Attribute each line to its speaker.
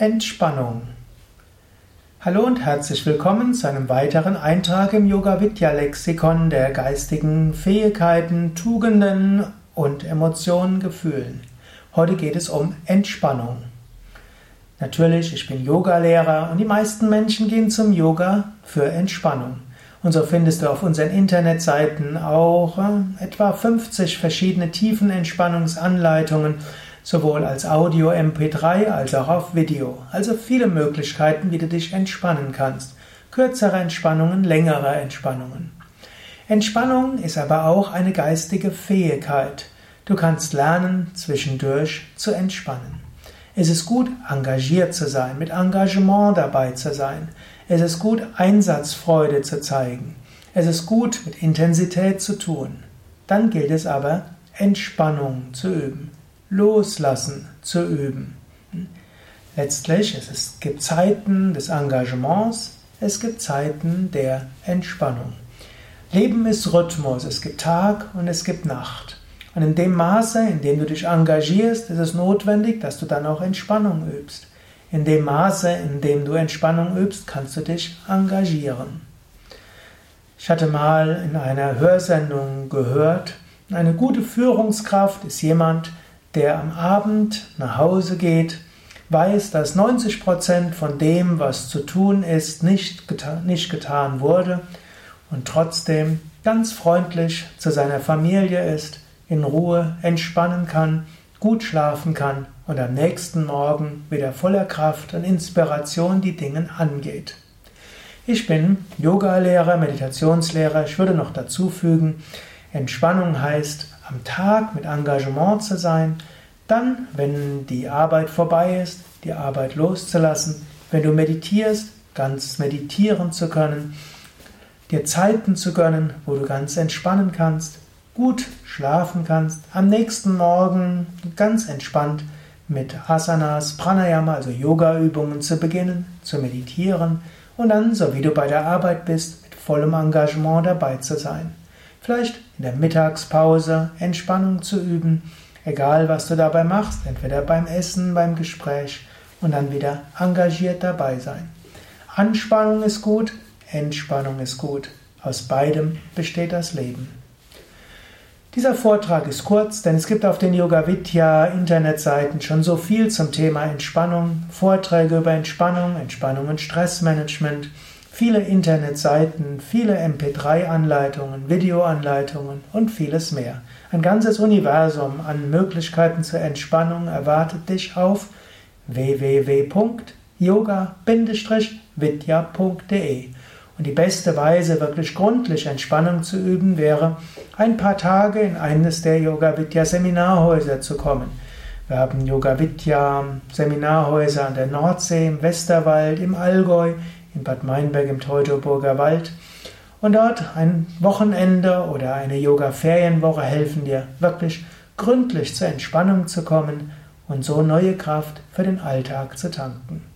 Speaker 1: Entspannung. Hallo und herzlich willkommen zu einem weiteren Eintrag im Yoga Vidya Lexikon der geistigen Fähigkeiten, Tugenden und Emotionen, Gefühlen. Heute geht es um Entspannung. Natürlich, ich bin Yogalehrer und die meisten Menschen gehen zum Yoga für Entspannung. Und so findest du auf unseren Internetseiten auch äh, etwa 50 verschiedene Tiefenentspannungsanleitungen sowohl als Audio MP3 als auch auf Video. Also viele Möglichkeiten, wie du dich entspannen kannst. Kürzere Entspannungen, längere Entspannungen. Entspannung ist aber auch eine geistige Fähigkeit. Du kannst lernen, zwischendurch zu entspannen. Es ist gut, engagiert zu sein, mit Engagement dabei zu sein. Es ist gut, Einsatzfreude zu zeigen. Es ist gut, mit Intensität zu tun. Dann gilt es aber, Entspannung zu üben. Loslassen zu üben. Letztlich, es gibt Zeiten des Engagements, es gibt Zeiten der Entspannung. Leben ist Rhythmus, es gibt Tag und es gibt Nacht. Und in dem Maße, in dem du dich engagierst, ist es notwendig, dass du dann auch Entspannung übst. In dem Maße, in dem du Entspannung übst, kannst du dich engagieren. Ich hatte mal in einer Hörsendung gehört, eine gute Führungskraft ist jemand, der am Abend nach Hause geht, weiß, dass 90 Prozent von dem, was zu tun ist, nicht getan, nicht getan wurde und trotzdem ganz freundlich zu seiner Familie ist, in Ruhe entspannen kann, gut schlafen kann und am nächsten Morgen wieder voller Kraft und Inspiration die Dinge angeht. Ich bin Yogalehrer, Meditationslehrer. Ich würde noch dazu fügen, Entspannung heißt am Tag mit Engagement zu sein, dann, wenn die Arbeit vorbei ist, die Arbeit loszulassen, wenn du meditierst, ganz meditieren zu können, dir Zeiten zu gönnen, wo du ganz entspannen kannst, gut schlafen kannst, am nächsten Morgen ganz entspannt mit Asanas, Pranayama, also Yoga-Übungen zu beginnen, zu meditieren und dann, so wie du bei der Arbeit bist, mit vollem Engagement dabei zu sein. Vielleicht in der Mittagspause Entspannung zu üben, egal was du dabei machst, entweder beim Essen, beim Gespräch und dann wieder engagiert dabei sein. Anspannung ist gut, Entspannung ist gut. Aus beidem besteht das Leben. Dieser Vortrag ist kurz, denn es gibt auf den Yoga Vidya Internetseiten schon so viel zum Thema Entspannung, Vorträge über Entspannung, Entspannung und Stressmanagement, viele Internetseiten, viele MP3-Anleitungen, Videoanleitungen und vieles mehr. Ein ganzes Universum an Möglichkeiten zur Entspannung erwartet dich auf www.yoga-vidya.de. Und die beste Weise, wirklich gründlich Entspannung zu üben, wäre, ein paar Tage in eines der Yoga Vidya Seminarhäuser zu kommen. Wir haben Yoga Vidya Seminarhäuser an der Nordsee, im Westerwald, im Allgäu, in Bad Meinberg im Teutoburger Wald. Und dort ein Wochenende oder eine Yoga-Ferienwoche helfen dir wirklich gründlich zur Entspannung zu kommen und so neue Kraft für den Alltag zu tanken.